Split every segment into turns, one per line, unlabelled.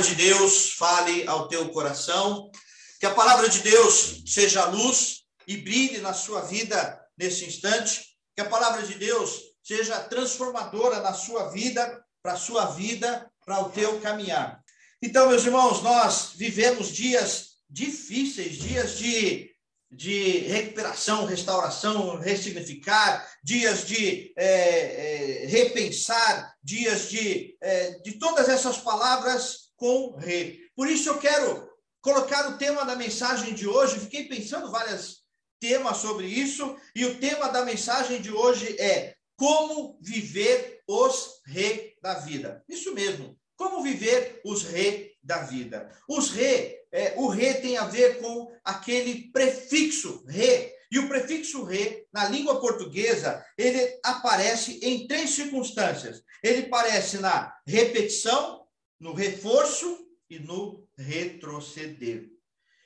palavra de Deus fale ao teu coração, que a palavra de Deus seja luz e brilhe na sua vida nesse instante, que a palavra de Deus seja transformadora na sua vida, para a sua vida, para o teu caminhar. Então, meus irmãos, nós vivemos dias difíceis, dias de, de recuperação, restauração, ressignificar, dias de é, é, repensar, dias de, é, de todas essas palavras com rei. Por isso eu quero colocar o tema da mensagem de hoje, fiquei pensando vários temas sobre isso, e o tema da mensagem de hoje é como viver os re da vida. Isso mesmo, como viver os re da vida. Os re, é, o re tem a ver com aquele prefixo re. E o prefixo re, na língua portuguesa, ele aparece em três circunstâncias. Ele aparece na repetição, no reforço e no retroceder.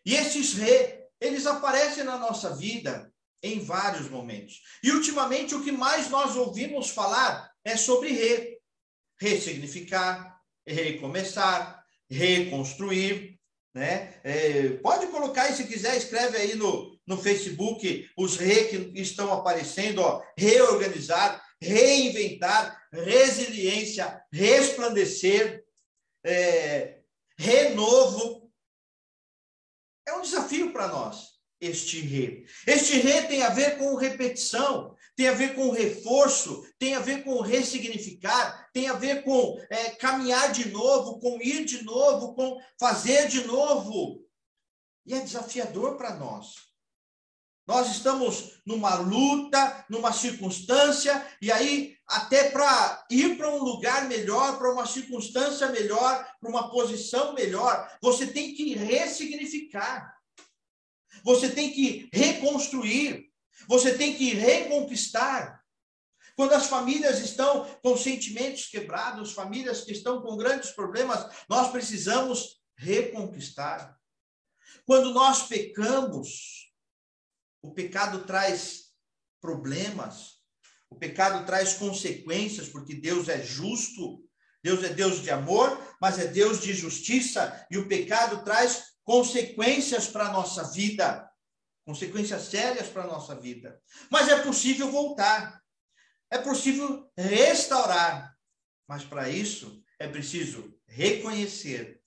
E esses re, eles aparecem na nossa vida em vários momentos. E ultimamente o que mais nós ouvimos falar é sobre re, ressignificar, recomeçar, reconstruir, né? É, pode colocar aí se quiser, escreve aí no, no Facebook os re que estão aparecendo, ó, reorganizar, reinventar, resiliência, resplandecer, é, renovo. É um desafio para nós este re. Este re tem a ver com repetição, tem a ver com reforço, tem a ver com ressignificar, tem a ver com é, caminhar de novo, com ir de novo, com fazer de novo. E é desafiador para nós. Nós estamos numa luta, numa circunstância, e aí, até para ir para um lugar melhor, para uma circunstância melhor, para uma posição melhor, você tem que ressignificar. Você tem que reconstruir. Você tem que reconquistar. Quando as famílias estão com sentimentos quebrados, famílias que estão com grandes problemas, nós precisamos reconquistar. Quando nós pecamos, o pecado traz problemas, o pecado traz consequências, porque Deus é justo, Deus é Deus de amor, mas é Deus de justiça, e o pecado traz consequências para a nossa vida, consequências sérias para a nossa vida. Mas é possível voltar, é possível restaurar, mas para isso é preciso reconhecer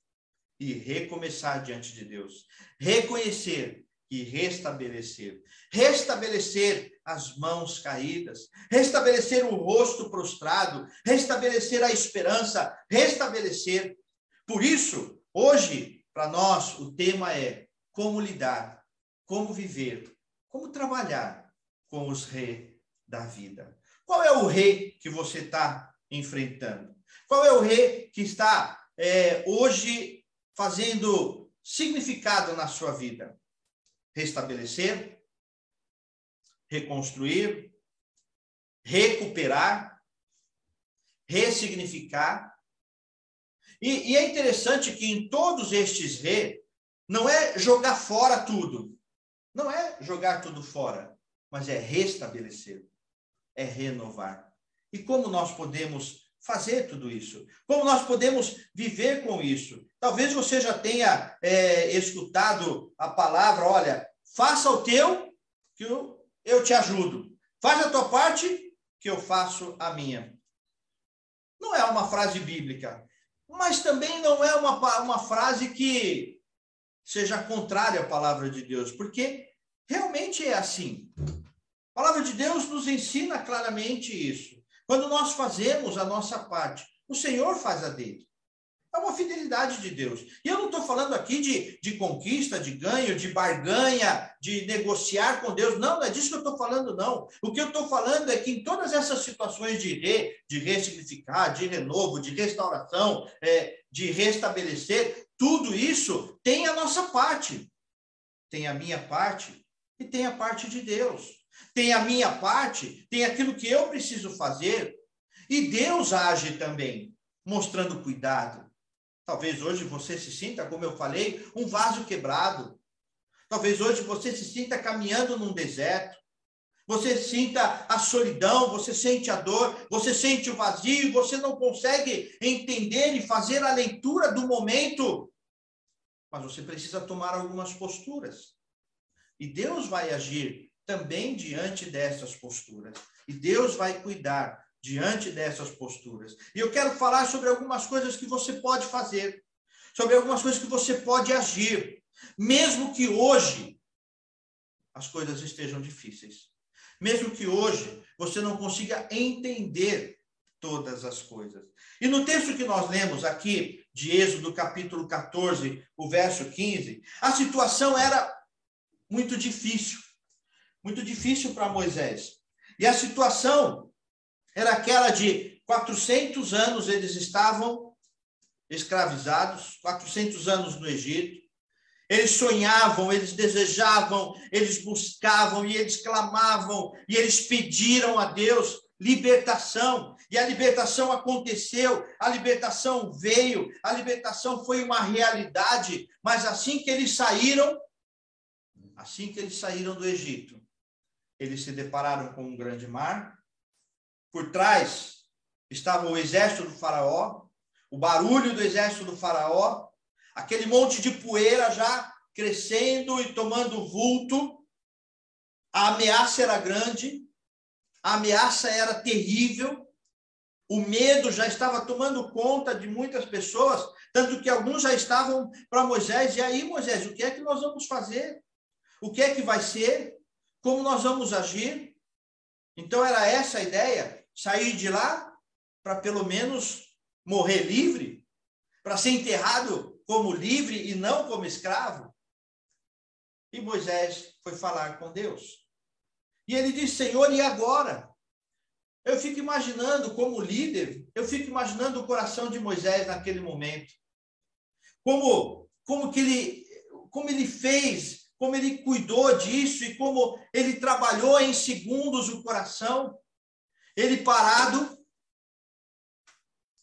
e recomeçar diante de Deus. Reconhecer e restabelecer. Restabelecer as mãos caídas, restabelecer o rosto prostrado, restabelecer a esperança, restabelecer. Por isso, hoje, para nós, o tema é como lidar, como viver, como trabalhar com os reis da vida. Qual é o rei que você está enfrentando? Qual é o rei que está é, hoje fazendo significado na sua vida? Restabelecer, reconstruir, recuperar, ressignificar e, e é interessante que em todos estes re, não é jogar fora tudo. Não é jogar tudo fora, mas é restabelecer, é renovar. E como nós podemos fazer tudo isso? Como nós podemos viver com isso? Talvez você já tenha é, escutado a palavra: olha, faça o teu, que eu, eu te ajudo. Faz a tua parte, que eu faço a minha. Não é uma frase bíblica, mas também não é uma, uma frase que seja contrária à palavra de Deus, porque realmente é assim. A palavra de Deus nos ensina claramente isso. Quando nós fazemos a nossa parte, o Senhor faz a dele. É uma fidelidade de Deus. E eu não estou falando aqui de, de conquista, de ganho, de barganha, de negociar com Deus. Não, não é disso que eu estou falando, não. O que eu estou falando é que em todas essas situações de re, de ressignificar, de renovo, de restauração, é, de restabelecer, tudo isso tem a nossa parte. Tem a minha parte e tem a parte de Deus. Tem a minha parte, tem aquilo que eu preciso fazer. E Deus age também, mostrando cuidado, Talvez hoje você se sinta, como eu falei, um vaso quebrado. Talvez hoje você se sinta caminhando num deserto. você sinta a solidão, você sente a dor, você sente o vazio, você não consegue entender e fazer a leitura do momento. Mas você precisa tomar algumas posturas. E Deus vai agir também diante dessas posturas. E Deus vai cuidar diante dessas posturas. E eu quero falar sobre algumas coisas que você pode fazer, sobre algumas coisas que você pode agir, mesmo que hoje as coisas estejam difíceis. Mesmo que hoje você não consiga entender todas as coisas. E no texto que nós lemos aqui, de Êxodo, capítulo 14, o verso 15, a situação era muito difícil. Muito difícil para Moisés. E a situação era aquela de 400 anos eles estavam escravizados, 400 anos no Egito. Eles sonhavam, eles desejavam, eles buscavam e eles clamavam e eles pediram a Deus libertação. E a libertação aconteceu, a libertação veio, a libertação foi uma realidade, mas assim que eles saíram, assim que eles saíram do Egito, eles se depararam com um grande mar. Por trás estava o exército do Faraó, o barulho do exército do Faraó, aquele monte de poeira já crescendo e tomando vulto. A ameaça era grande, a ameaça era terrível, o medo já estava tomando conta de muitas pessoas, tanto que alguns já estavam para Moisés. E aí, Moisés, o que é que nós vamos fazer? O que é que vai ser? Como nós vamos agir? Então, era essa a ideia: sair de lá para pelo menos morrer livre, para ser enterrado como livre e não como escravo. E Moisés foi falar com Deus. E ele disse: Senhor, e agora? Eu fico imaginando, como líder, eu fico imaginando o coração de Moisés naquele momento. Como, como que ele, como ele fez, como ele cuidou disso e como ele trabalhou em segundos o coração. Ele parado,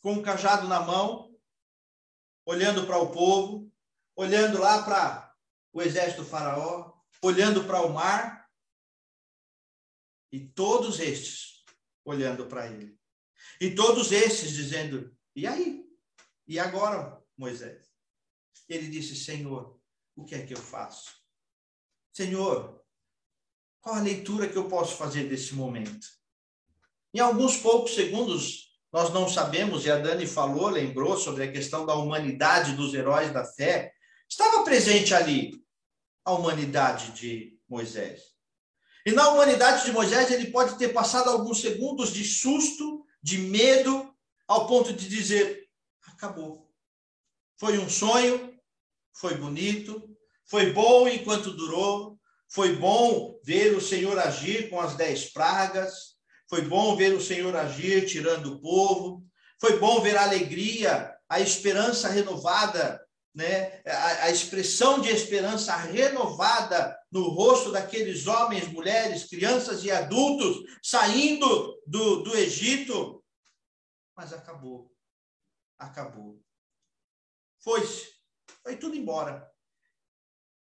com o cajado na mão, olhando para o povo, olhando lá para o exército do faraó, olhando para o mar, e todos estes olhando para ele. E todos estes dizendo: E aí? E agora, Moisés? Ele disse: Senhor, o que é que eu faço? Senhor, qual a leitura que eu posso fazer desse momento? Em alguns poucos segundos, nós não sabemos, e a Dani falou, lembrou sobre a questão da humanidade dos heróis da fé. Estava presente ali a humanidade de Moisés. E na humanidade de Moisés, ele pode ter passado alguns segundos de susto, de medo, ao ponto de dizer: acabou. Foi um sonho, foi bonito, foi bom enquanto durou, foi bom ver o Senhor agir com as dez pragas, foi bom ver o Senhor agir tirando o povo, foi bom ver a alegria, a esperança renovada né, a, a, expressão de esperança renovada no rosto daqueles homens, mulheres, crianças e adultos saindo do, do Egito. Mas acabou. Acabou. Foi-se. Foi tudo embora.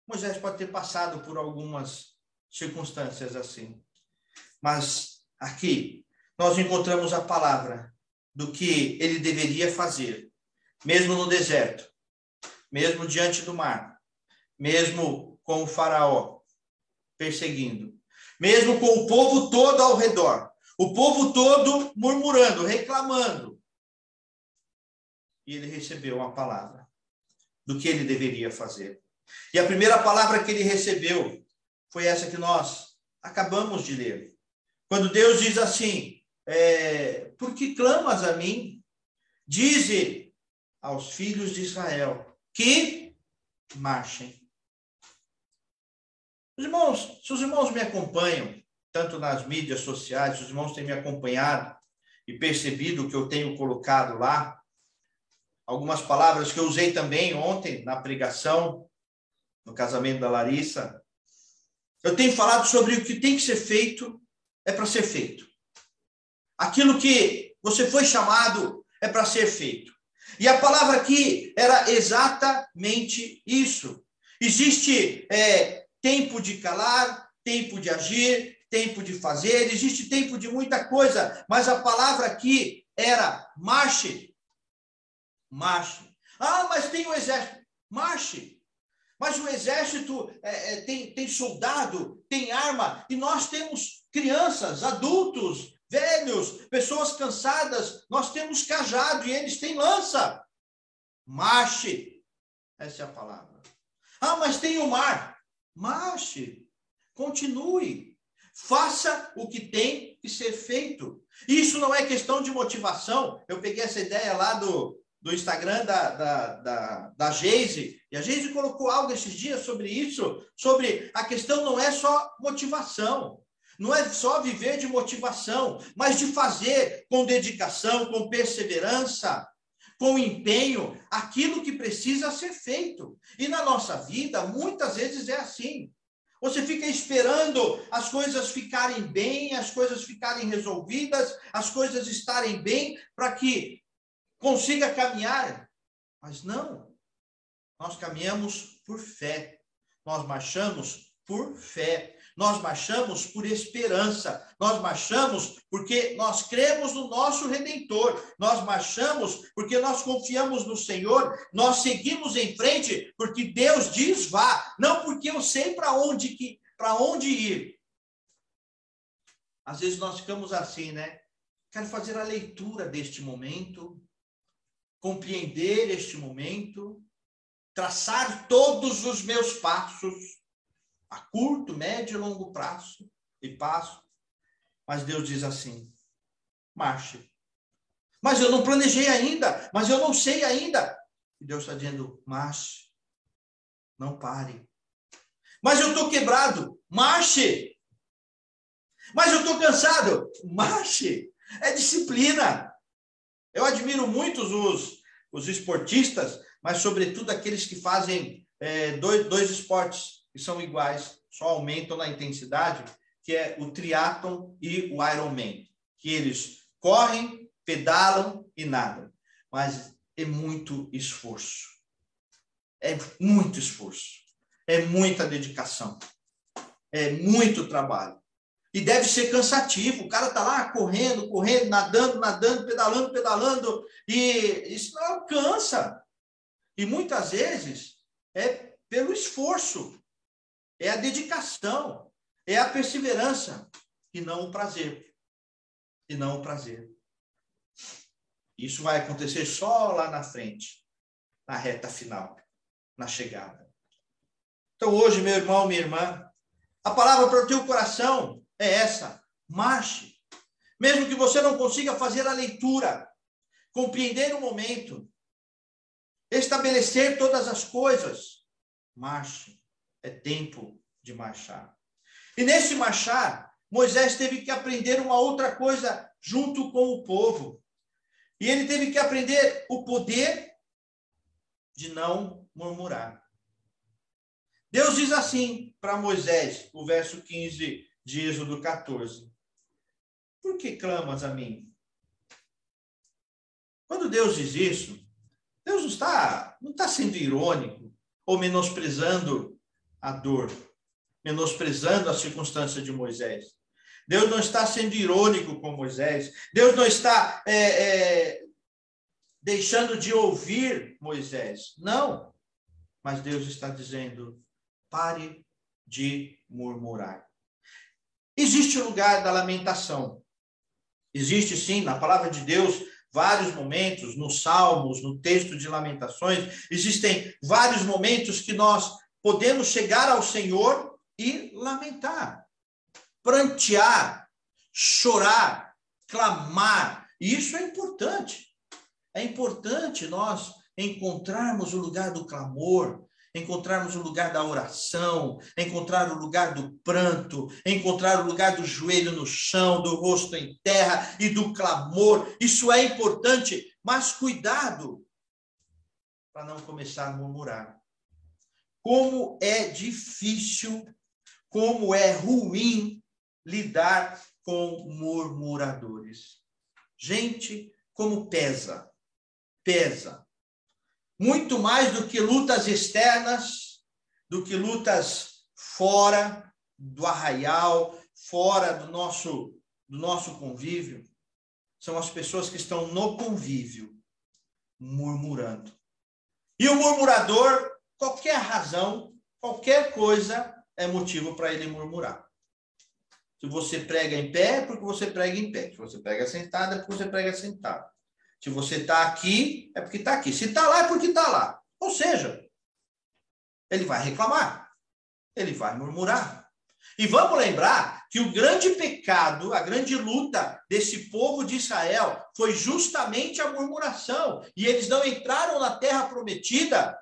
Moisés pode ter passado por algumas circunstâncias assim. Mas aqui nós encontramos a palavra do que ele deveria fazer, mesmo no deserto mesmo diante do mar, mesmo com o faraó perseguindo, mesmo com o povo todo ao redor, o povo todo murmurando, reclamando. E ele recebeu uma palavra do que ele deveria fazer. E a primeira palavra que ele recebeu foi essa que nós acabamos de ler. Quando Deus diz assim: é, Por que clamas a mim? Dize aos filhos de Israel que marchem. Os irmãos, se os irmãos me acompanham, tanto nas mídias sociais, se os irmãos têm me acompanhado e percebido o que eu tenho colocado lá, algumas palavras que eu usei também ontem na pregação, no casamento da Larissa, eu tenho falado sobre o que tem que ser feito é para ser feito. Aquilo que você foi chamado é para ser feito. E a palavra aqui era exatamente isso. Existe é, tempo de calar, tempo de agir, tempo de fazer, existe tempo de muita coisa, mas a palavra aqui era marche. Marche. Ah, mas tem o exército. Marche. Mas o exército é, é, tem, tem soldado, tem arma, e nós temos crianças, adultos, velhos, pessoas cansadas, nós temos cajado e eles têm lança. Marche. Essa é a palavra. Ah, mas tem o mar. Marche. Continue. Faça o que tem que ser feito. Isso não é questão de motivação. Eu peguei essa ideia lá do, do Instagram da, da, da, da Geise, e a Geise colocou algo esses dias sobre isso, sobre a questão não é só motivação, não é só viver de motivação, mas de fazer com dedicação, com perseverança, com empenho, aquilo que precisa ser feito. E na nossa vida, muitas vezes é assim. Você fica esperando as coisas ficarem bem, as coisas ficarem resolvidas, as coisas estarem bem, para que consiga caminhar. Mas não. Nós caminhamos por fé. Nós marchamos por fé. Nós marchamos por esperança. Nós marchamos porque nós cremos no nosso redentor. Nós marchamos porque nós confiamos no Senhor. Nós seguimos em frente porque Deus diz vá, não porque eu sei para onde que para onde ir. Às vezes nós ficamos assim, né? Quero fazer a leitura deste momento, compreender este momento, traçar todos os meus passos a curto, médio e longo prazo e passo. Mas Deus diz assim: marche. Mas eu não planejei ainda, mas eu não sei ainda. E Deus está dizendo: marche. Não pare. Mas eu estou quebrado, marche. Mas eu estou cansado, marche. É disciplina. Eu admiro muito os, os esportistas, mas sobretudo aqueles que fazem é, dois, dois esportes que são iguais, só aumentam na intensidade, que é o triatlon e o Ironman, que eles correm, pedalam e nadam, mas é muito esforço. É muito esforço. É muita dedicação. É muito trabalho. E deve ser cansativo. O cara está lá correndo, correndo, nadando, nadando, pedalando, pedalando, e isso não cansa. E muitas vezes é pelo esforço, é a dedicação, é a perseverança, e não o prazer. E não o prazer. Isso vai acontecer só lá na frente, na reta final, na chegada. Então, hoje, meu irmão, minha irmã, a palavra para o teu coração é essa: marche. Mesmo que você não consiga fazer a leitura, compreender o momento, estabelecer todas as coisas, marche. É tempo de marchar. E nesse marchar, Moisés teve que aprender uma outra coisa junto com o povo. E ele teve que aprender o poder de não murmurar. Deus diz assim para Moisés, o verso 15 de Êxodo 14: Por que clamas a mim? Quando Deus diz isso, Deus não está, não está sendo irônico ou menosprezando a dor, menosprezando a circunstância de Moisés. Deus não está sendo irônico com Moisés. Deus não está é, é, deixando de ouvir Moisés. Não. Mas Deus está dizendo: pare de murmurar. Existe o lugar da lamentação. Existe sim, na palavra de Deus, vários momentos, nos Salmos, no texto de Lamentações, existem vários momentos que nós podemos chegar ao Senhor e lamentar, prantear, chorar, clamar. E isso é importante. É importante nós encontrarmos o lugar do clamor, encontrarmos o lugar da oração, encontrar o lugar do pranto, encontrar o lugar do joelho no chão, do rosto em terra e do clamor. Isso é importante, mas cuidado para não começar a murmurar. Como é difícil, como é ruim lidar com murmuradores. Gente, como pesa, pesa muito mais do que lutas externas, do que lutas fora do arraial, fora do nosso do nosso convívio são as pessoas que estão no convívio murmurando. E o murmurador, qualquer razão, qualquer coisa é motivo para ele murmurar. Se você prega em pé, é porque você prega em pé. Se você prega sentado, é porque você prega sentado. Se você está aqui, é porque está aqui. Se está lá, é porque está lá. Ou seja, ele vai reclamar. Ele vai murmurar. E vamos lembrar que o grande pecado, a grande luta desse povo de Israel foi justamente a murmuração. E eles não entraram na terra prometida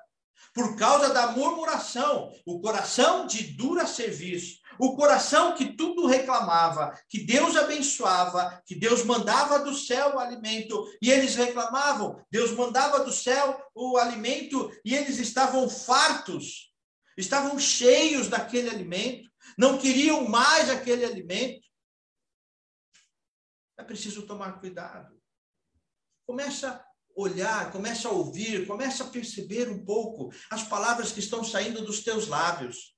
por causa da murmuração, o coração de dura serviço, o coração que tudo reclamava, que Deus abençoava, que Deus mandava do céu o alimento, e eles reclamavam, Deus mandava do céu o alimento, e eles estavam fartos, estavam cheios daquele alimento, não queriam mais aquele alimento. É preciso tomar cuidado. Começa olhar, começa a ouvir, começa a perceber um pouco as palavras que estão saindo dos teus lábios.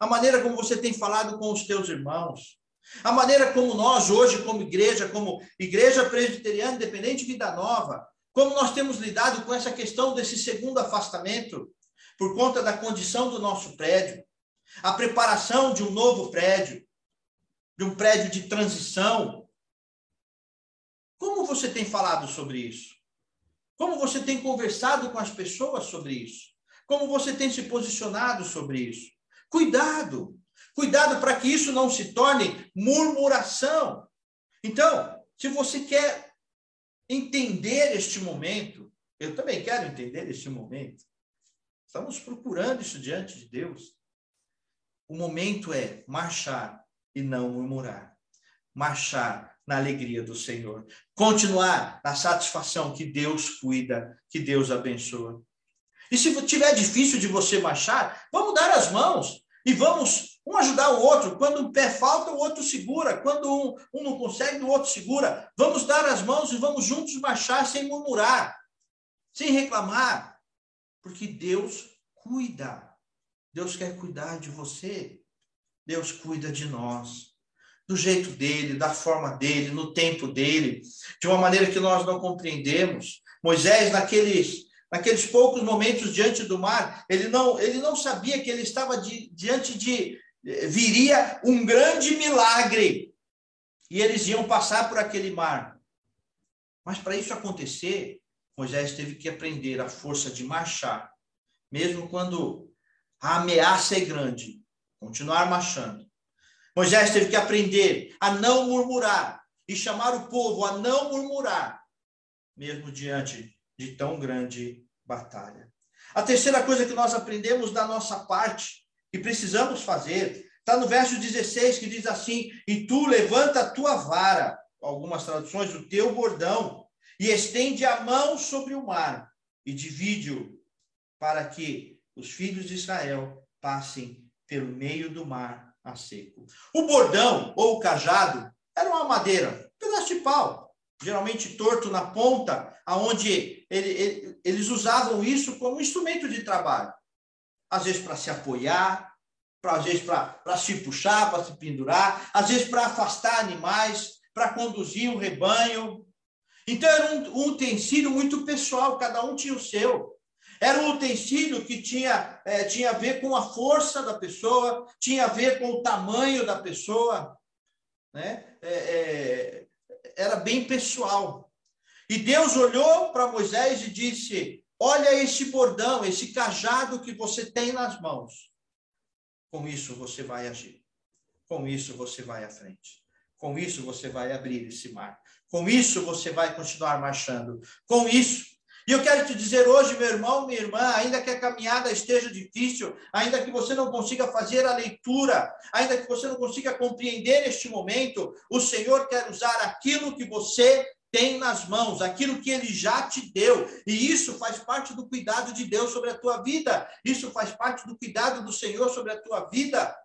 A maneira como você tem falado com os teus irmãos. A maneira como nós hoje, como igreja, como igreja presbiteriana independente Vida Nova, como nós temos lidado com essa questão desse segundo afastamento por conta da condição do nosso prédio, a preparação de um novo prédio, de um prédio de transição. Como você tem falado sobre isso? Como você tem conversado com as pessoas sobre isso? Como você tem se posicionado sobre isso? Cuidado! Cuidado para que isso não se torne murmuração. Então, se você quer entender este momento, eu também quero entender este momento. Estamos procurando isso diante de Deus. O momento é marchar e não murmurar. Marchar na alegria do Senhor. Continuar na satisfação que Deus cuida, que Deus abençoa. E se tiver difícil de você marchar, vamos dar as mãos e vamos um ajudar o outro. Quando um pé falta, o outro segura. Quando um, um não consegue, o outro segura. Vamos dar as mãos e vamos juntos marchar sem murmurar, sem reclamar, porque Deus cuida. Deus quer cuidar de você. Deus cuida de nós do jeito dele, da forma dele, no tempo dele, de uma maneira que nós não compreendemos. Moisés, naqueles, naqueles poucos momentos diante do mar, ele não, ele não sabia que ele estava di, diante de. viria um grande milagre e eles iam passar por aquele mar. Mas para isso acontecer, Moisés teve que aprender a força de marchar, mesmo quando a ameaça é grande, continuar marchando Moisés teve que aprender a não murmurar e chamar o povo a não murmurar, mesmo diante de tão grande batalha. A terceira coisa que nós aprendemos da nossa parte e precisamos fazer está no verso 16 que diz assim: E tu levanta a tua vara, algumas traduções, o teu bordão, e estende a mão sobre o mar e divide-o, para que os filhos de Israel passem pelo meio do mar a seco. O bordão ou o cajado era uma madeira, um pedaço de pau, geralmente torto na ponta, aonde ele, ele, eles usavam isso como instrumento de trabalho. Às vezes para se apoiar, pra, às vezes para se puxar, para se pendurar, às vezes para afastar animais, para conduzir um rebanho. Então era um, um utensílio muito pessoal, cada um tinha o seu. Era um utensílio que tinha, é, tinha a ver com a força da pessoa, tinha a ver com o tamanho da pessoa, né? É, é, era bem pessoal. E Deus olhou para Moisés e disse: Olha esse bordão, esse cajado que você tem nas mãos. Com isso você vai agir. Com isso você vai à frente. Com isso você vai abrir esse mar. Com isso você vai continuar marchando. Com isso e eu quero te dizer hoje, meu irmão, minha irmã, ainda que a caminhada esteja difícil, ainda que você não consiga fazer a leitura, ainda que você não consiga compreender este momento, o Senhor quer usar aquilo que você tem nas mãos, aquilo que ele já te deu. E isso faz parte do cuidado de Deus sobre a tua vida. Isso faz parte do cuidado do Senhor sobre a tua vida.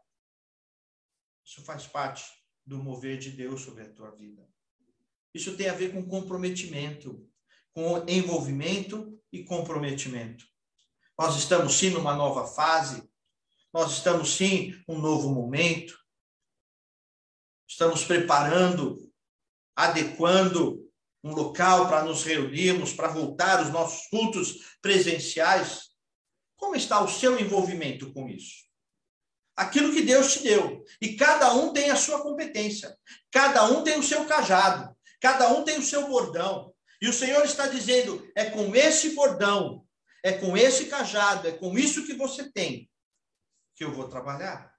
Isso faz parte do mover de Deus sobre a tua vida. Isso tem a ver com comprometimento com envolvimento e comprometimento. Nós estamos sim numa nova fase, nós estamos sim um novo momento. Estamos preparando, adequando um local para nos reunirmos, para voltar os nossos cultos presenciais. Como está o seu envolvimento com isso? Aquilo que Deus te deu. E cada um tem a sua competência. Cada um tem o seu cajado. Cada um tem o seu bordão. E o Senhor está dizendo: é com esse bordão, é com esse cajado, é com isso que você tem que eu vou trabalhar.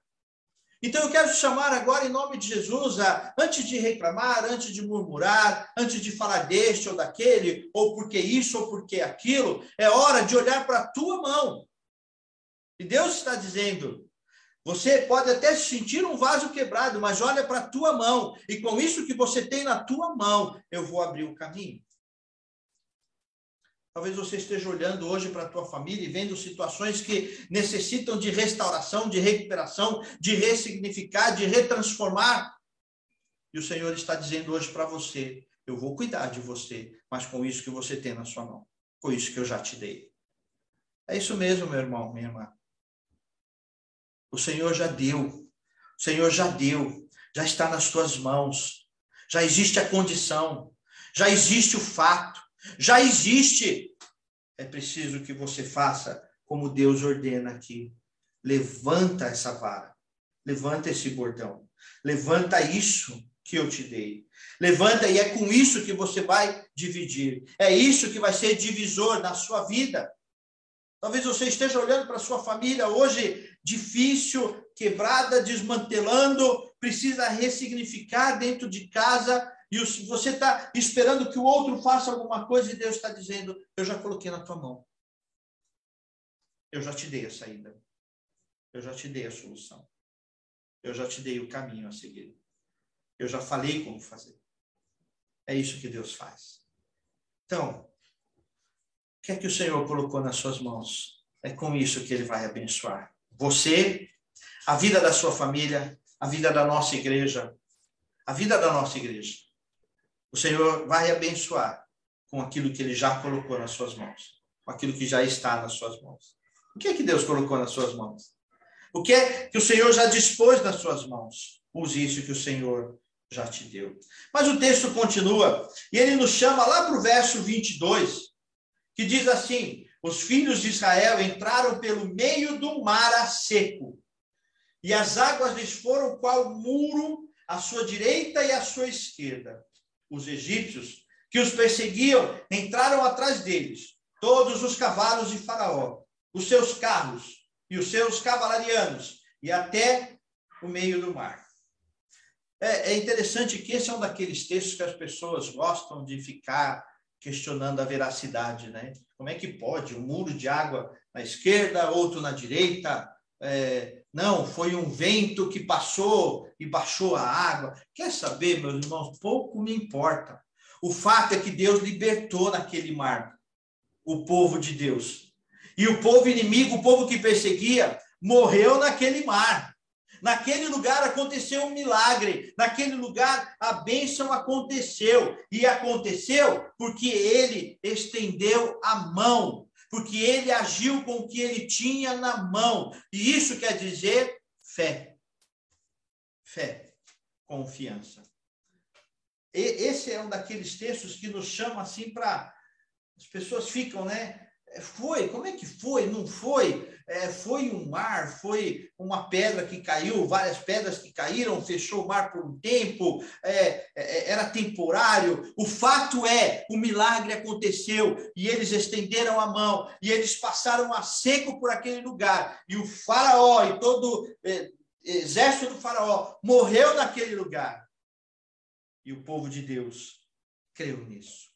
Então eu quero te chamar agora em nome de Jesus, a, antes de reclamar, antes de murmurar, antes de falar deste ou daquele, ou porque isso ou porque aquilo, é hora de olhar para a tua mão. E Deus está dizendo: você pode até sentir um vaso quebrado, mas olha para a tua mão, e com isso que você tem na tua mão, eu vou abrir o caminho. Talvez você esteja olhando hoje para a tua família e vendo situações que necessitam de restauração, de recuperação, de ressignificar, de retransformar. E o Senhor está dizendo hoje para você: eu vou cuidar de você, mas com isso que você tem na sua mão, com isso que eu já te dei. É isso mesmo, meu irmão, minha irmã. O Senhor já deu, o Senhor já deu, já está nas tuas mãos, já existe a condição, já existe o fato já existe. É preciso que você faça como Deus ordena aqui. Levanta essa vara, levanta esse bordão, levanta isso que eu te dei. Levanta e é com isso que você vai dividir. É isso que vai ser divisor na sua vida. Talvez você esteja olhando para sua família hoje difícil, quebrada, desmantelando, precisa ressignificar dentro de casa e você está esperando que o outro faça alguma coisa e Deus está dizendo: Eu já coloquei na tua mão. Eu já te dei a saída. Eu já te dei a solução. Eu já te dei o caminho a seguir. Eu já falei como fazer. É isso que Deus faz. Então, o que é que o Senhor colocou nas suas mãos? É com isso que ele vai abençoar. Você, a vida da sua família, a vida da nossa igreja, a vida da nossa igreja o Senhor vai abençoar com aquilo que ele já colocou nas suas mãos, com aquilo que já está nas suas mãos. O que é que Deus colocou nas suas mãos? O que é que o Senhor já dispôs nas suas mãos? Use isso que o Senhor já te deu. Mas o texto continua, e ele nos chama lá para o verso 22, que diz assim: Os filhos de Israel entraram pelo meio do mar a seco, e as águas lhes foram qual muro à sua direita e à sua esquerda os egípcios, que os perseguiam, entraram atrás deles, todos os cavalos de Faraó, os seus carros e os seus cavalarianos, e até o meio do mar. É, é interessante que esse é um daqueles textos que as pessoas gostam de ficar questionando a veracidade, né? Como é que pode um muro de água na esquerda, outro na direita? É, não, foi um vento que passou e baixou a água. Quer saber, meus irmãos? Pouco me importa. O fato é que Deus libertou naquele mar o povo de Deus. E o povo inimigo, o povo que perseguia, morreu naquele mar. Naquele lugar aconteceu um milagre, naquele lugar a bênção aconteceu. E aconteceu porque ele estendeu a mão porque ele agiu com o que ele tinha na mão. E isso quer dizer fé. Fé, confiança. E esse é um daqueles textos que nos chama assim para as pessoas ficam, né? É, foi, como é que foi? Não foi? É, foi um mar, foi uma pedra que caiu, várias pedras que caíram, fechou o mar por um tempo, é, é, era temporário. O fato é, o milagre aconteceu e eles estenderam a mão e eles passaram a seco por aquele lugar. E o faraó e todo é, exército do faraó morreu naquele lugar. E o povo de Deus creu nisso.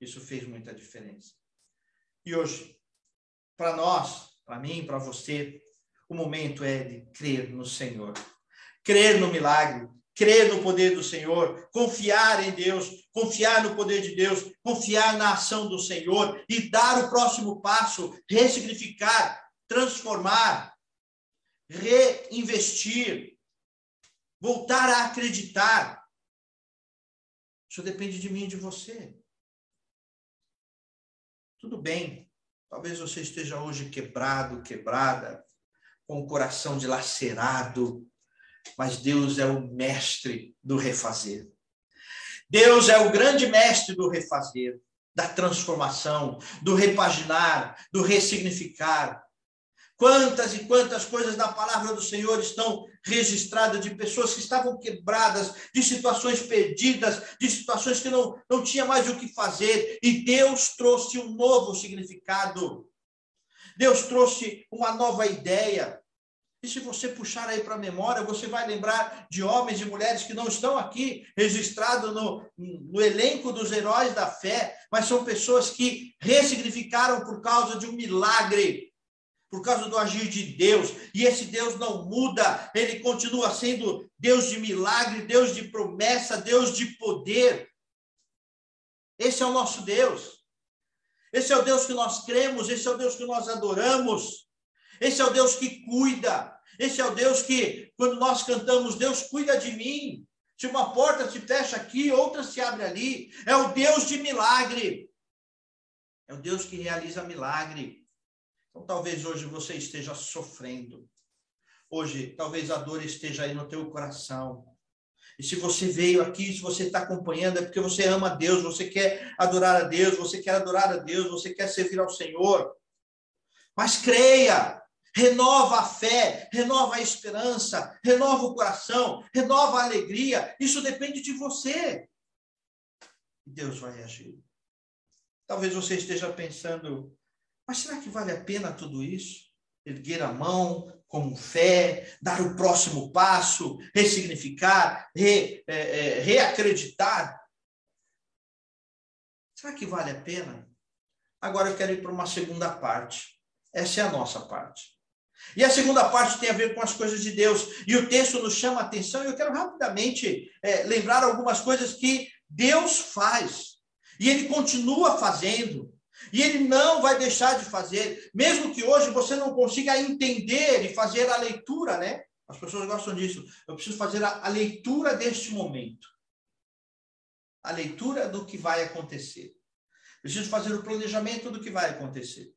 Isso fez muita diferença. E hoje, para nós, para mim, para você, o momento é de crer no Senhor, crer no milagre, crer no poder do Senhor, confiar em Deus, confiar no poder de Deus, confiar na ação do Senhor e dar o próximo passo, ressignificar, transformar, reinvestir, voltar a acreditar. Isso depende de mim e de você. Tudo bem. Talvez você esteja hoje quebrado, quebrada, com o coração dilacerado, mas Deus é o mestre do refazer. Deus é o grande mestre do refazer, da transformação, do repaginar, do ressignificar. Quantas e quantas coisas da palavra do Senhor estão registradas de pessoas que estavam quebradas, de situações perdidas, de situações que não, não tinha mais o que fazer, e Deus trouxe um novo significado. Deus trouxe uma nova ideia. E se você puxar aí para a memória, você vai lembrar de homens e mulheres que não estão aqui registrados no, no elenco dos heróis da fé, mas são pessoas que ressignificaram por causa de um milagre, por causa do agir de Deus. E esse Deus não muda, ele continua sendo Deus de milagre, Deus de promessa, Deus de poder. Esse é o nosso Deus. Esse é o Deus que nós cremos, esse é o Deus que nós adoramos. Esse é o Deus que cuida. Esse é o Deus que, quando nós cantamos, Deus cuida de mim. Se uma porta se fecha aqui, outra se abre ali. É o Deus de milagre. É o Deus que realiza milagre. Então, talvez hoje você esteja sofrendo. Hoje, talvez a dor esteja aí no teu coração. E se você veio aqui, se você está acompanhando, é porque você ama a Deus, você quer adorar a Deus, você quer adorar a Deus, você quer servir ao Senhor. Mas creia, renova a fé, renova a esperança, renova o coração, renova a alegria. Isso depende de você. Deus vai agir. Talvez você esteja pensando, mas será que vale a pena tudo isso? Erguer a mão com fé, dar o próximo passo, ressignificar, re, é, é, reacreditar. Será que vale a pena? Agora eu quero ir para uma segunda parte. Essa é a nossa parte. E a segunda parte tem a ver com as coisas de Deus. E o texto nos chama a atenção, e eu quero rapidamente é, lembrar algumas coisas que Deus faz. E Ele continua fazendo. E Ele não vai deixar de fazer. Mesmo que hoje você não consiga entender e fazer a leitura, né? As pessoas gostam disso. Eu preciso fazer a, a leitura deste momento. A leitura do que vai acontecer. Preciso fazer o planejamento do que vai acontecer.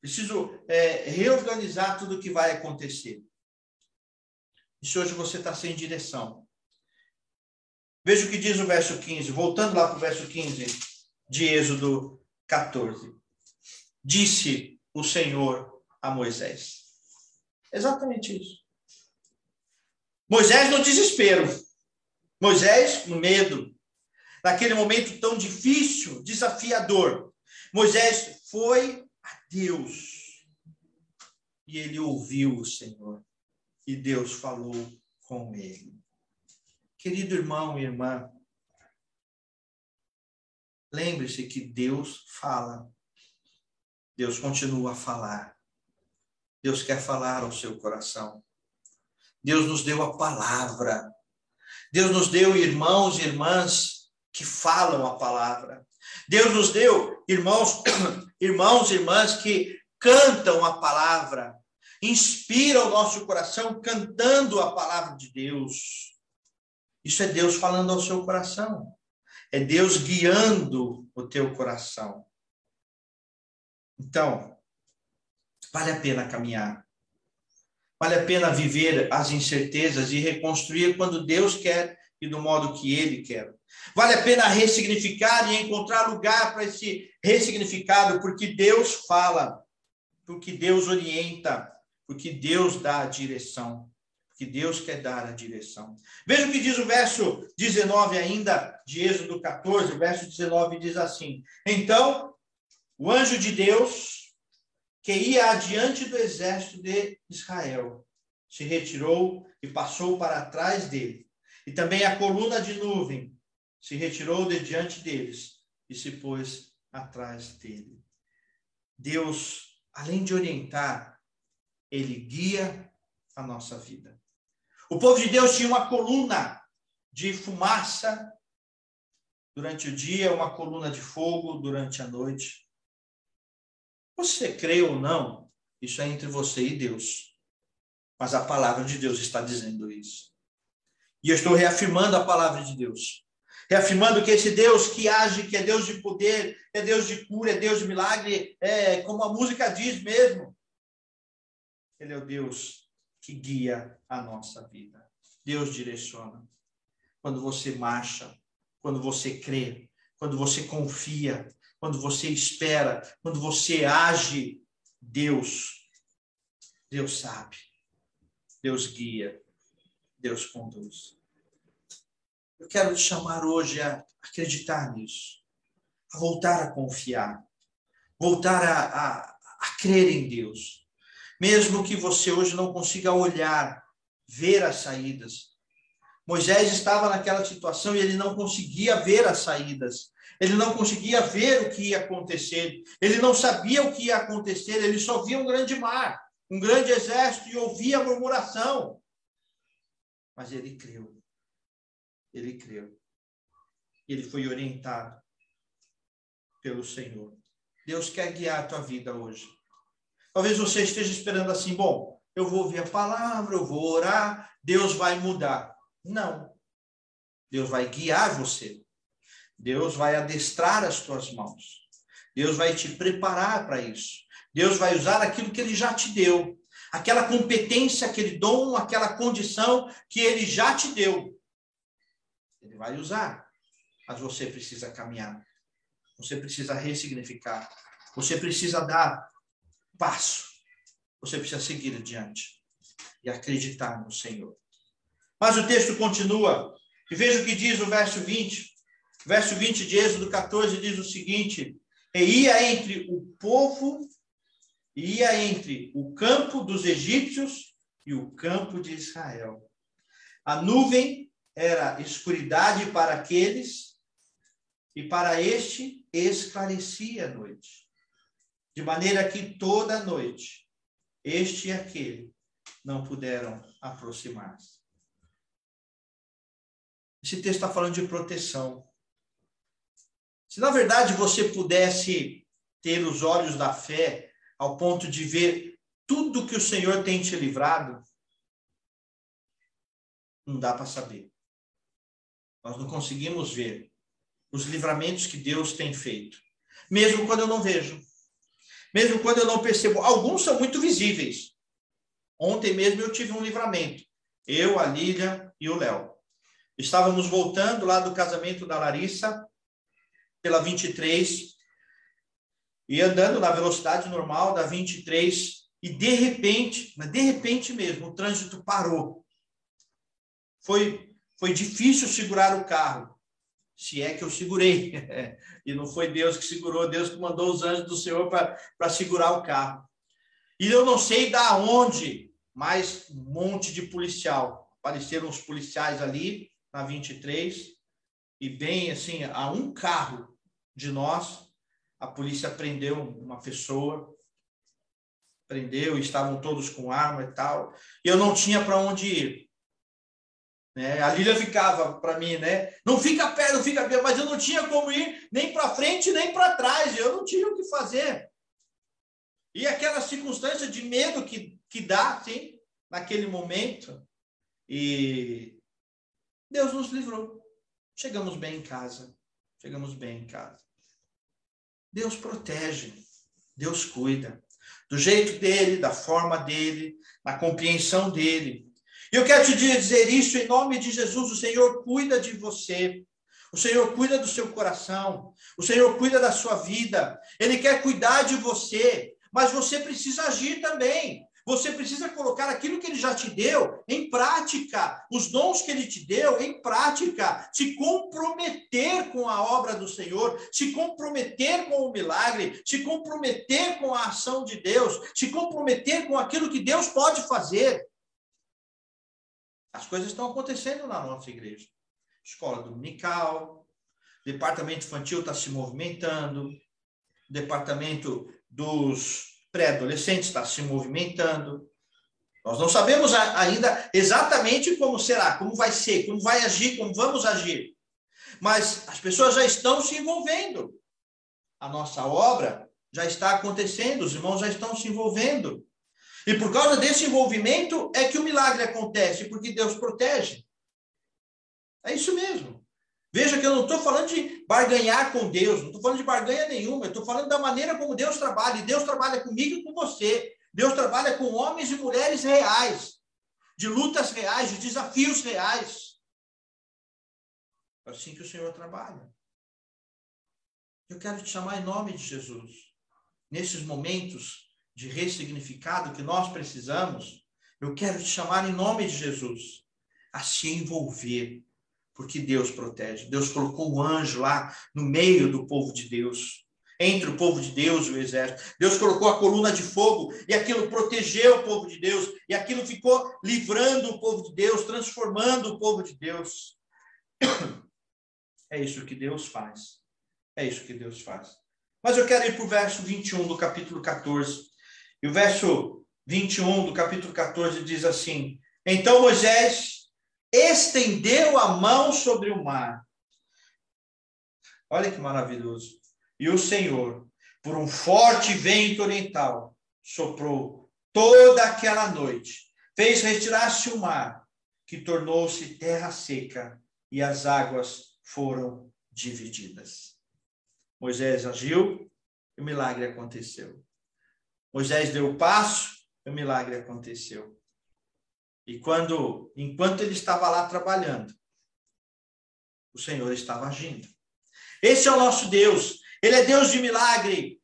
Preciso é, reorganizar tudo o que vai acontecer. E se hoje você está sem direção? Veja o que diz o verso 15, voltando lá para o verso 15 de Êxodo 14. Disse o Senhor a Moisés. Exatamente isso. Moisés no desespero. Moisés no medo. Naquele momento tão difícil, desafiador. Moisés foi Deus. E ele ouviu o Senhor. E Deus falou com ele. Querido irmão e irmã, lembre-se que Deus fala. Deus continua a falar. Deus quer falar ao seu coração. Deus nos deu a palavra. Deus nos deu irmãos e irmãs que falam a palavra. Deus nos deu irmãos irmãos e irmãs que cantam a palavra, inspiram o nosso coração cantando a palavra de Deus. Isso é Deus falando ao seu coração. É Deus guiando o teu coração. Então, vale a pena caminhar. Vale a pena viver as incertezas e reconstruir quando Deus quer e do modo que Ele quer. Vale a pena ressignificar e encontrar lugar para esse ressignificado, porque Deus fala, porque Deus orienta, porque Deus dá a direção, porque Deus quer dar a direção. Veja o que diz o verso 19 ainda de Êxodo 14, o verso 19 diz assim: Então, o anjo de Deus, que ia adiante do exército de Israel, se retirou e passou para trás dele. E também a coluna de nuvem se retirou de diante deles e se pôs atrás dele. Deus, além de orientar, ele guia a nossa vida. O povo de Deus tinha uma coluna de fumaça durante o dia, uma coluna de fogo durante a noite. Você crê ou não, isso é entre você e Deus. Mas a palavra de Deus está dizendo isso. E eu estou reafirmando a palavra de Deus reafirmando que esse Deus que age, que é Deus de poder, é Deus de cura, é Deus de milagre, é como a música diz mesmo. Ele é o Deus que guia a nossa vida. Deus direciona. Quando você marcha, quando você crê, quando você confia, quando você espera, quando você age, Deus, Deus sabe, Deus guia, Deus conduz. Eu quero te chamar hoje a acreditar nisso, a voltar a confiar, voltar a, a, a crer em Deus. Mesmo que você hoje não consiga olhar, ver as saídas. Moisés estava naquela situação e ele não conseguia ver as saídas. Ele não conseguia ver o que ia acontecer. Ele não sabia o que ia acontecer. Ele só via um grande mar, um grande exército e ouvia a murmuração. Mas ele creu. Ele creu. Ele foi orientado pelo Senhor. Deus quer guiar a tua vida hoje. Talvez você esteja esperando assim, bom, eu vou ouvir a palavra, eu vou orar, Deus vai mudar. Não. Deus vai guiar você. Deus vai adestrar as tuas mãos. Deus vai te preparar para isso. Deus vai usar aquilo que ele já te deu. Aquela competência, aquele dom, aquela condição que ele já te deu. Ele vai usar. Mas você precisa caminhar. Você precisa ressignificar. Você precisa dar passo. Você precisa seguir adiante e acreditar no Senhor. Mas o texto continua. E veja o que diz o verso 20. O verso 20 de Êxodo 14 diz o seguinte: E ia entre o povo, ia entre o campo dos egípcios e o campo de Israel. A nuvem era escuridade para aqueles, e para este esclarecia a noite. De maneira que toda noite este e aquele não puderam aproximar-se. Esse texto está falando de proteção. Se na verdade você pudesse ter os olhos da fé ao ponto de ver tudo que o Senhor tem te livrado, não dá para saber. Nós não conseguimos ver os livramentos que Deus tem feito, mesmo quando eu não vejo, mesmo quando eu não percebo. Alguns são muito visíveis. Ontem mesmo eu tive um livramento. Eu, a Lília e o Léo. Estávamos voltando lá do casamento da Larissa, pela 23, e andando na velocidade normal da 23, e de repente, mas de repente mesmo, o trânsito parou. Foi, foi difícil segurar o carro, se é que eu segurei. e não foi Deus que segurou, Deus que mandou os anjos do Senhor para segurar o carro. E eu não sei da onde, mas um monte de policial. Apareceram os policiais ali, na 23, e bem assim, a um carro de nós, a polícia prendeu uma pessoa, prendeu, estavam todos com arma e tal, e eu não tinha para onde ir. Né? A Lília ficava para mim, né? Não fica perto, não fica perto, mas eu não tinha como ir nem para frente nem para trás, eu não tinha o que fazer. E aquela circunstância de medo que, que dá, sim, naquele momento. E Deus nos livrou. Chegamos bem em casa. Chegamos bem em casa. Deus protege. Deus cuida. Do jeito dele, da forma dele, na compreensão dele. E eu quero te dizer isso em nome de Jesus. O Senhor cuida de você. O Senhor cuida do seu coração. O Senhor cuida da sua vida. Ele quer cuidar de você. Mas você precisa agir também. Você precisa colocar aquilo que ele já te deu em prática, os dons que ele te deu em prática, se comprometer com a obra do Senhor, se comprometer com o milagre, se comprometer com a ação de Deus, se comprometer com aquilo que Deus pode fazer. As coisas estão acontecendo na nossa igreja. Escola dominical, departamento infantil está se movimentando, departamento dos pré-adolescente está se movimentando. Nós não sabemos ainda exatamente como será, como vai ser, como vai agir, como vamos agir. Mas as pessoas já estão se envolvendo. A nossa obra já está acontecendo, os irmãos já estão se envolvendo. E por causa desse envolvimento é que o milagre acontece, porque Deus protege. É isso mesmo. Veja que eu não estou falando de barganhar com Deus, não estou falando de barganha nenhuma, eu estou falando da maneira como Deus trabalha. E Deus trabalha comigo e com você. Deus trabalha com homens e mulheres reais, de lutas reais, de desafios reais. É assim que o Senhor trabalha. Eu quero te chamar em nome de Jesus. Nesses momentos de ressignificado que nós precisamos, eu quero te chamar em nome de Jesus a se envolver, porque Deus protege. Deus colocou o anjo lá no meio do povo de Deus entre o povo de Deus e o exército. Deus colocou a coluna de fogo e aquilo protegeu o povo de Deus e aquilo ficou livrando o povo de Deus, transformando o povo de Deus. É isso que Deus faz. É isso que Deus faz. Mas eu quero ir para o verso 21 do capítulo 14. E o verso 21 do capítulo 14 diz assim: Então Moisés estendeu a mão sobre o mar. Olha que maravilhoso. E o Senhor, por um forte vento oriental, soprou toda aquela noite, fez retirar-se o mar, que tornou-se terra seca, e as águas foram divididas. Moisés agiu e o milagre aconteceu. Moisés deu o passo e o milagre aconteceu. E quando, enquanto ele estava lá trabalhando, o Senhor estava agindo. Esse é o nosso Deus. Ele é Deus de milagre.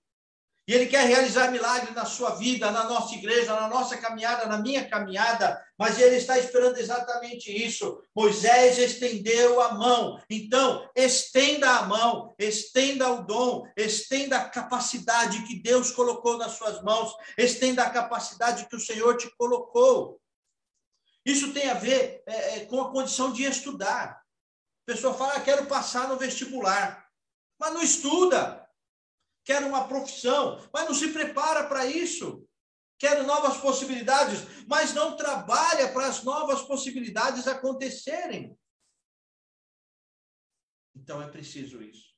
E Ele quer realizar milagre na sua vida, na nossa igreja, na nossa caminhada, na minha caminhada. Mas Ele está esperando exatamente isso. Moisés estendeu a mão. Então, estenda a mão, estenda o dom, estenda a capacidade que Deus colocou nas suas mãos, estenda a capacidade que o Senhor te colocou. Isso tem a ver é, é com a condição de estudar. A pessoa fala, ah, quero passar no vestibular mas não estuda. Quer uma profissão, mas não se prepara para isso. Quer novas possibilidades, mas não trabalha para as novas possibilidades acontecerem. Então é preciso isso.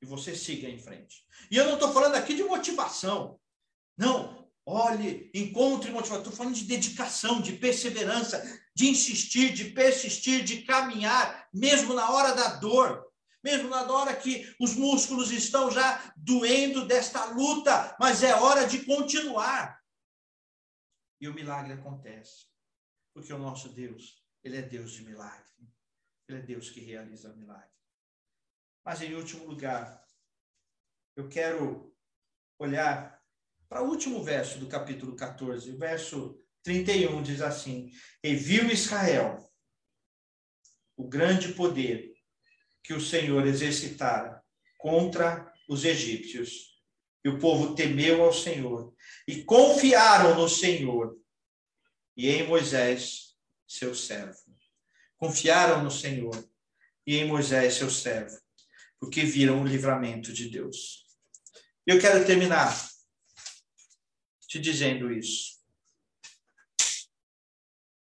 E você siga em frente. E eu não estou falando aqui de motivação. Não, olhe, encontre motivação. Estou falando de dedicação, de perseverança, de insistir, de persistir, de caminhar, mesmo na hora da dor mesmo na hora que os músculos estão já doendo desta luta, mas é hora de continuar. E o milagre acontece, porque o nosso Deus, ele é Deus de milagre. Ele é Deus que realiza milagre. Mas em último lugar, eu quero olhar para o último verso do capítulo 14, o verso 31 diz assim: E viu Israel o grande poder que o Senhor exercitara contra os egípcios. E o povo temeu ao Senhor e confiaram no Senhor e em Moisés, seu servo. Confiaram no Senhor e em Moisés, seu servo, porque viram o livramento de Deus. Eu quero terminar te dizendo isso.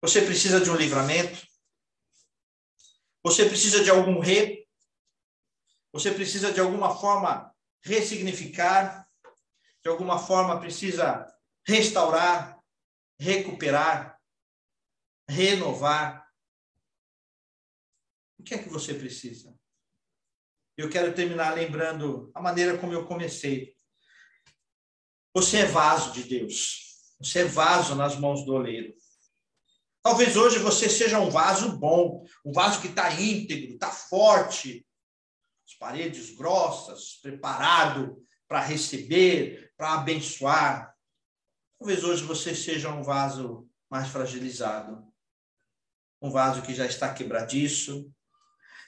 Você precisa de um livramento? Você precisa de algum rei você precisa, de alguma forma, ressignificar, de alguma forma, precisa restaurar, recuperar, renovar. O que é que você precisa? Eu quero terminar lembrando a maneira como eu comecei. Você é vaso de Deus. Você é vaso nas mãos do oleiro. Talvez hoje você seja um vaso bom, um vaso que está íntegro, está forte, as paredes grossas, preparado para receber, para abençoar. Talvez hoje você seja um vaso mais fragilizado, um vaso que já está quebradiço,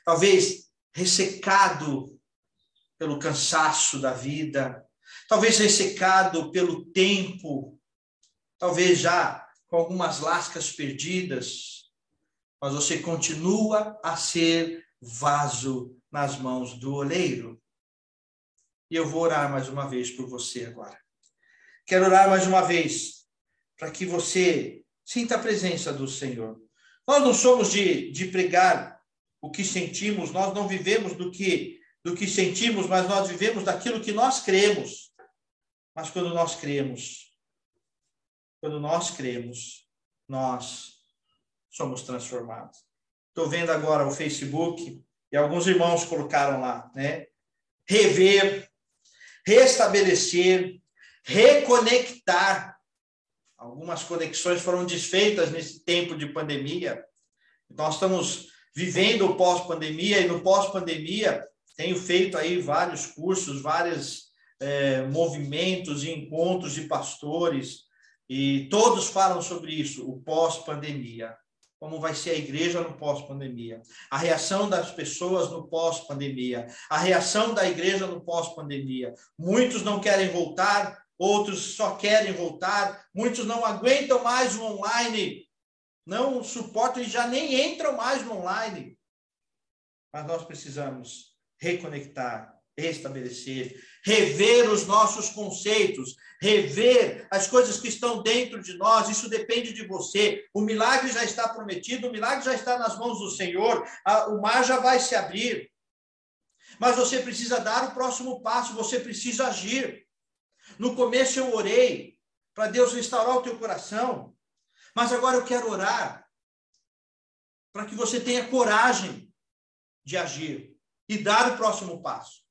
talvez ressecado pelo cansaço da vida, talvez ressecado pelo tempo, talvez já com algumas lascas perdidas, mas você continua a ser vaso nas mãos do oleiro. E eu vou orar mais uma vez por você agora. Quero orar mais uma vez para que você sinta a presença do Senhor. Nós não somos de, de pregar o que sentimos, nós não vivemos do que, do que sentimos, mas nós vivemos daquilo que nós cremos. Mas quando nós cremos, quando nós cremos, nós somos transformados. Estou vendo agora o Facebook, e alguns irmãos colocaram lá, né? Rever, restabelecer, reconectar. algumas conexões foram desfeitas nesse tempo de pandemia. Nós estamos vivendo o pós-pandemia e no pós-pandemia tenho feito aí vários cursos, vários é, movimentos e encontros de pastores e todos falam sobre isso, o pós-pandemia. Como vai ser a igreja no pós-pandemia? A reação das pessoas no pós-pandemia? A reação da igreja no pós-pandemia? Muitos não querem voltar, outros só querem voltar, muitos não aguentam mais o online, não suportam e já nem entram mais no online. Mas nós precisamos reconectar, restabelecer, rever os nossos conceitos, rever as coisas que estão dentro de nós. Isso depende de você. O milagre já está prometido, o milagre já está nas mãos do Senhor, o mar já vai se abrir. Mas você precisa dar o próximo passo, você precisa agir. No começo eu orei para Deus restaurar o teu coração, mas agora eu quero orar para que você tenha coragem de agir e dar o próximo passo.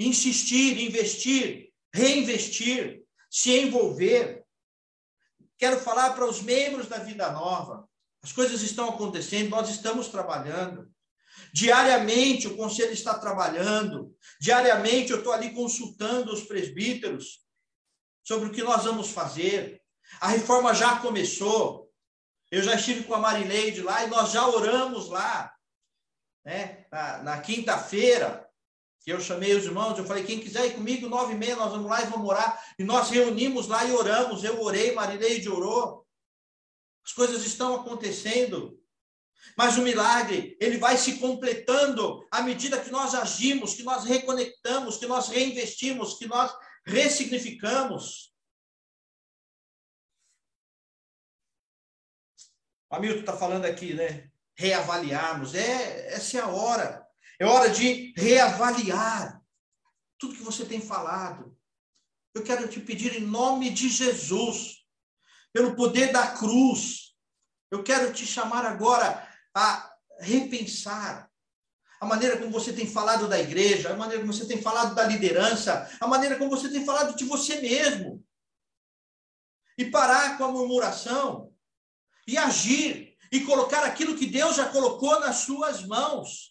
Insistir, investir, reinvestir, se envolver. Quero falar para os membros da Vida Nova. As coisas estão acontecendo, nós estamos trabalhando. Diariamente o conselho está trabalhando. Diariamente eu estou ali consultando os presbíteros sobre o que nós vamos fazer. A reforma já começou. Eu já estive com a Marileide lá e nós já oramos lá. Né? Na, na quinta-feira, que eu chamei os irmãos, eu falei, quem quiser ir comigo, nove e meia, nós vamos lá e vamos orar. E nós reunimos lá e oramos. Eu orei, Marileide orou. As coisas estão acontecendo. Mas o milagre, ele vai se completando à medida que nós agimos, que nós reconectamos, que nós reinvestimos, que nós ressignificamos. O Hamilton está falando aqui, né? Reavaliarmos. É, essa é a hora. É hora de reavaliar tudo que você tem falado. Eu quero te pedir em nome de Jesus, pelo poder da cruz. Eu quero te chamar agora a repensar a maneira como você tem falado da igreja, a maneira como você tem falado da liderança, a maneira como você tem falado de você mesmo. E parar com a murmuração e agir e colocar aquilo que Deus já colocou nas suas mãos.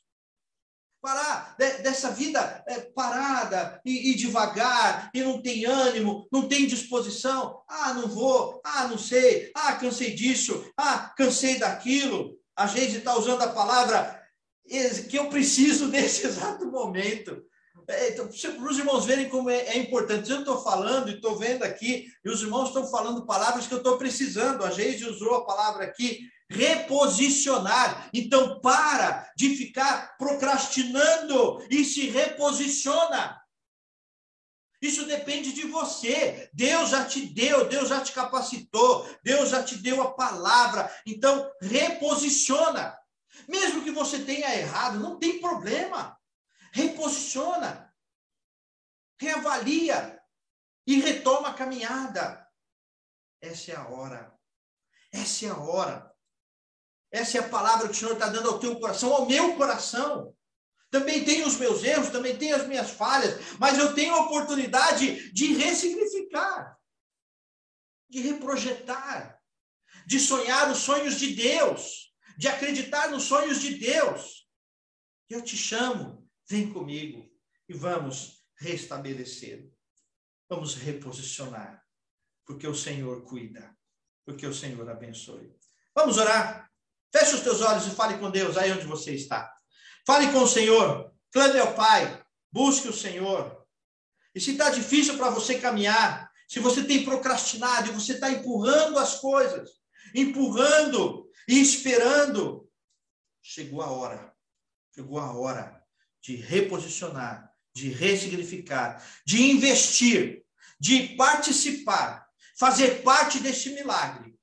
Parar dessa vida é, parada e, e devagar, e não tem ânimo, não tem disposição. Ah, não vou, ah, não sei, ah, cansei disso, ah, cansei daquilo. A gente está usando a palavra que eu preciso nesse exato momento. É, então, para os irmãos verem como é, é importante. Eu estou falando e estou vendo aqui, e os irmãos estão falando palavras que eu estou precisando. A Geise usou a palavra aqui, reposicionar. Então, para de ficar procrastinando e se reposiciona. Isso depende de você. Deus já te deu, Deus já te capacitou, Deus já te deu a palavra. Então, reposiciona. Mesmo que você tenha errado, não tem problema. Reposiciona. Reavalia e retoma a caminhada. Essa é a hora. Essa é a hora. Essa é a palavra que o Senhor está dando ao teu coração, ao meu coração. Também tenho os meus erros, também tenho as minhas falhas, mas eu tenho a oportunidade de ressignificar, de reprojetar, de sonhar os sonhos de Deus, de acreditar nos sonhos de Deus. Eu te chamo, vem comigo e vamos restabelecer. Vamos reposicionar, porque o Senhor cuida, porque o Senhor abençoe. Vamos orar? Feche os teus olhos e fale com Deus aí onde você está. Fale com o Senhor, clame ao Pai, busque o Senhor. E se está difícil para você caminhar, se você tem procrastinado e você está empurrando as coisas, empurrando e esperando, chegou a hora, chegou a hora de reposicionar, de ressignificar, de investir, de participar, fazer parte desse milagre,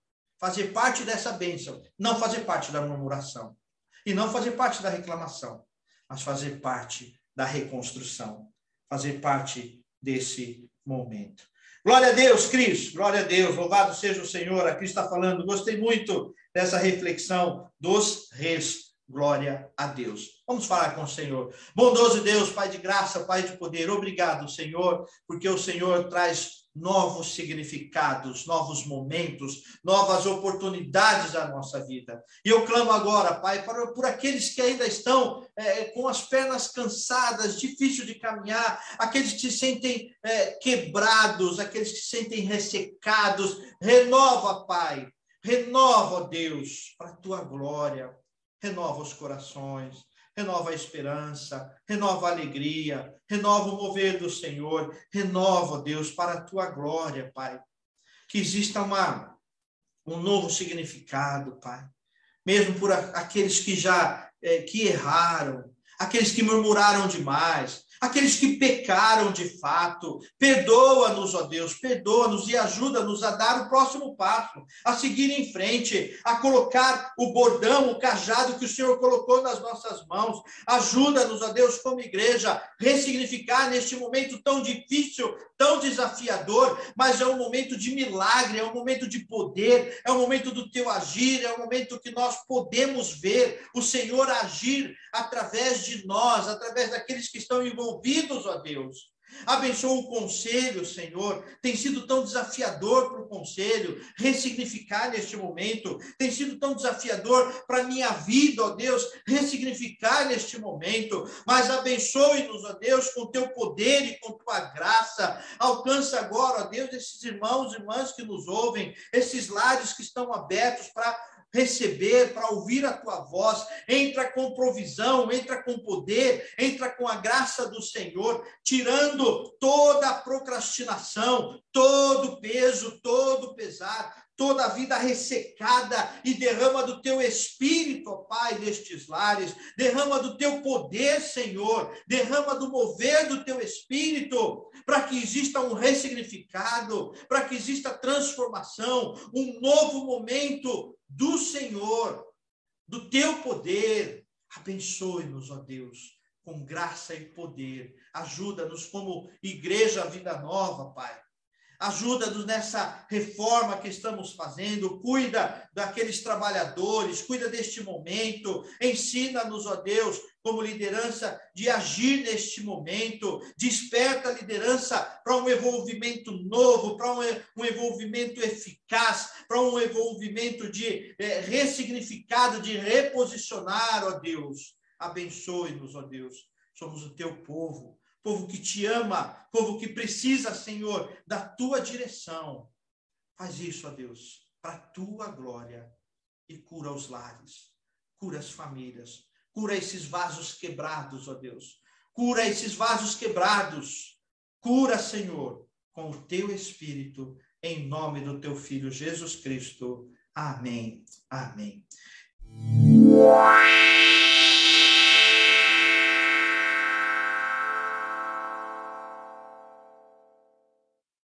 fazer parte dessa bênção, não fazer parte da murmuração. E não fazer parte da reclamação, mas fazer parte da reconstrução, fazer parte desse momento. Glória a Deus, Cris, glória a Deus, louvado seja o Senhor. A Cris está falando, gostei muito dessa reflexão dos reis. Glória a Deus. Vamos falar com o Senhor. Bondoso Deus, Pai de graça, Pai de poder, obrigado, Senhor, porque o Senhor traz novos significados, novos momentos, novas oportunidades à nossa vida. E eu clamo agora, Pai, para, por aqueles que ainda estão é, com as pernas cansadas, difícil de caminhar, aqueles que se sentem é, quebrados, aqueles que se sentem ressecados. Renova, Pai, renova, Deus, para a tua glória. Renova os corações renova a esperança, renova a alegria, renova o mover do Senhor, renova, Deus, para a tua glória, Pai. Que exista uma, um novo significado, Pai. Mesmo por aqueles que já é, que erraram, aqueles que murmuraram demais, aqueles que pecaram de fato. Perdoa-nos, ó Deus, perdoa-nos e ajuda-nos a dar o próximo passo, a seguir em frente, a colocar o bordão, o cajado que o Senhor colocou nas nossas mãos. Ajuda-nos, ó Deus, como igreja, ressignificar neste momento tão difícil, tão desafiador, mas é um momento de milagre, é um momento de poder, é um momento do teu agir, é um momento que nós podemos ver o Senhor agir através de nós, através daqueles que estão envolvidos, ó Deus. Abençoa o conselho, Senhor. Tem sido tão desafiador para o conselho ressignificar neste momento. Tem sido tão desafiador para a minha vida, ó Deus, ressignificar neste momento. Mas abençoe-nos, ó Deus, com teu poder e com tua graça. Alcança agora, ó Deus, esses irmãos e irmãs que nos ouvem, esses lares que estão abertos para receber, para ouvir a tua voz. Entra com provisão, entra com poder, entra com a graça do Senhor, tirando toda a procrastinação, todo o peso, todo o pesar, toda a vida ressecada e derrama do teu espírito, ó Pai, nestes lares, derrama do teu poder, Senhor, derrama do mover do teu espírito, para que exista um ressignificado, para que exista transformação, um novo momento do Senhor, do teu poder. Abençoe-nos, ó Deus, com graça e poder. Ajuda-nos como igreja Vida Nova, Pai. Ajuda-nos nessa reforma que estamos fazendo, cuida daqueles trabalhadores, cuida deste momento, ensina-nos, ó Deus, como liderança, de agir neste momento, desperta a liderança para um envolvimento novo, para um, envolvimento eficaz, para um envolvimento de é, ressignificado, de reposicionar, ó Deus. Abençoe-nos, ó Deus. Somos o teu povo, povo que te ama, povo que precisa, Senhor, da tua direção. Faz isso, ó Deus, para a tua glória e cura os lares, cura as famílias, Cura esses vasos quebrados, ó Deus. Cura esses vasos quebrados. Cura, Senhor, com o teu espírito, em nome do teu filho Jesus Cristo. Amém. Amém.